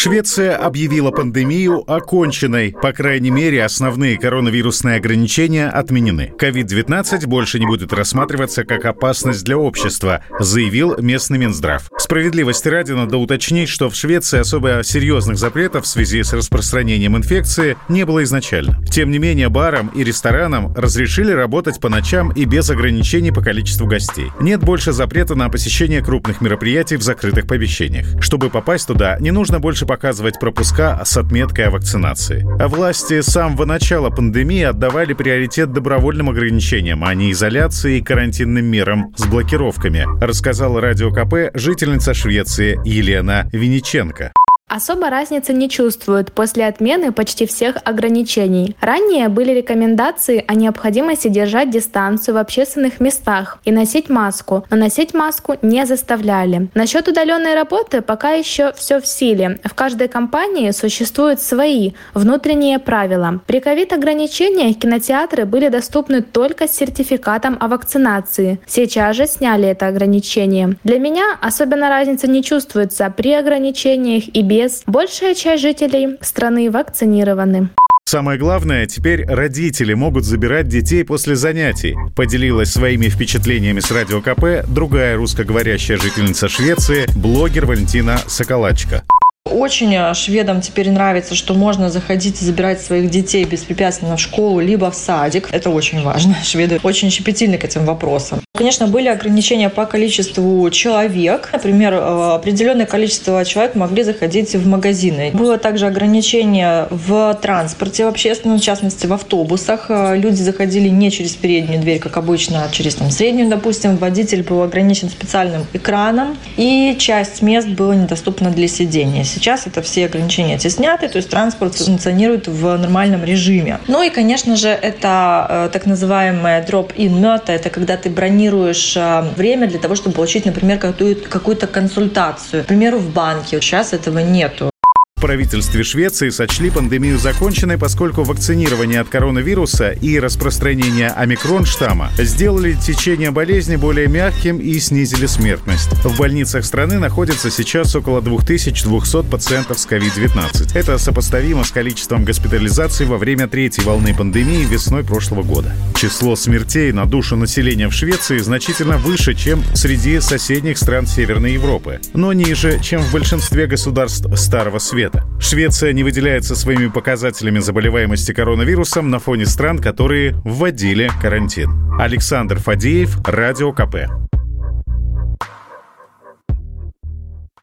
Швеция объявила пандемию оконченной. По крайней мере, основные коронавирусные ограничения отменены. COVID-19 больше не будет рассматриваться как опасность для общества, заявил местный Минздрав. Справедливости ради надо уточнить, что в Швеции особо серьезных запретов в связи с распространением инфекции не было изначально. Тем не менее, барам и ресторанам разрешили работать по ночам и без ограничений по количеству гостей. Нет больше запрета на посещение крупных мероприятий в закрытых помещениях. Чтобы попасть туда, не нужно больше показывать пропуска с отметкой о вакцинации. А власти с самого начала пандемии отдавали приоритет добровольным ограничениям, а не изоляции и карантинным мерам с блокировками, рассказала Радио КП жительница Швеции Елена Виниченко. Особо разницы не чувствуют после отмены почти всех ограничений. Ранее были рекомендации о необходимости держать дистанцию в общественных местах и носить маску, но носить маску не заставляли. Насчет удаленной работы пока еще все в силе. В каждой компании существуют свои внутренние правила. При ковид-ограничениях кинотеатры были доступны только с сертификатом о вакцинации. Сейчас же сняли это ограничение. Для меня особенно разница не чувствуется при ограничениях и без без. Большая часть жителей страны вакцинированы. Самое главное, теперь родители могут забирать детей после занятий. Поделилась своими впечатлениями с Радио КП другая русскоговорящая жительница Швеции, блогер Валентина Соколачка. Очень э, шведам теперь нравится, что можно заходить и забирать своих детей беспрепятственно в школу, либо в садик. Это очень важно. Шведы очень щепетильны к этим вопросам. Конечно, были ограничения по количеству человек. Например, э, определенное количество человек могли заходить в магазины. Было также ограничение в транспорте в общественном, в частности, в автобусах. Э, люди заходили не через переднюю дверь, как обычно, а через там, среднюю, допустим. Водитель был ограничен специальным экраном, и часть мест была недоступна для сидения. Сейчас это все ограничения эти сняты, то есть транспорт функционирует в нормальном режиме. Ну и, конечно же, это э, так называемая drop-in мета, это когда ты бронируешь э, время для того, чтобы получить, например, какую-то, консультацию. К примеру, в банке. Сейчас этого нету. В правительстве Швеции сочли пандемию законченной, поскольку вакцинирование от коронавируса и распространение омикрон-штамма сделали течение болезни более мягким и снизили смертность. В больницах страны находится сейчас около 2200 пациентов с COVID-19. Это сопоставимо с количеством госпитализаций во время третьей волны пандемии весной прошлого года. Число смертей на душу населения в Швеции значительно выше, чем среди соседних стран Северной Европы, но ниже, чем в большинстве государств Старого Света света. Швеция не выделяется своими показателями заболеваемости коронавирусом на фоне стран, которые вводили карантин. Александр Фадеев, Радио КП.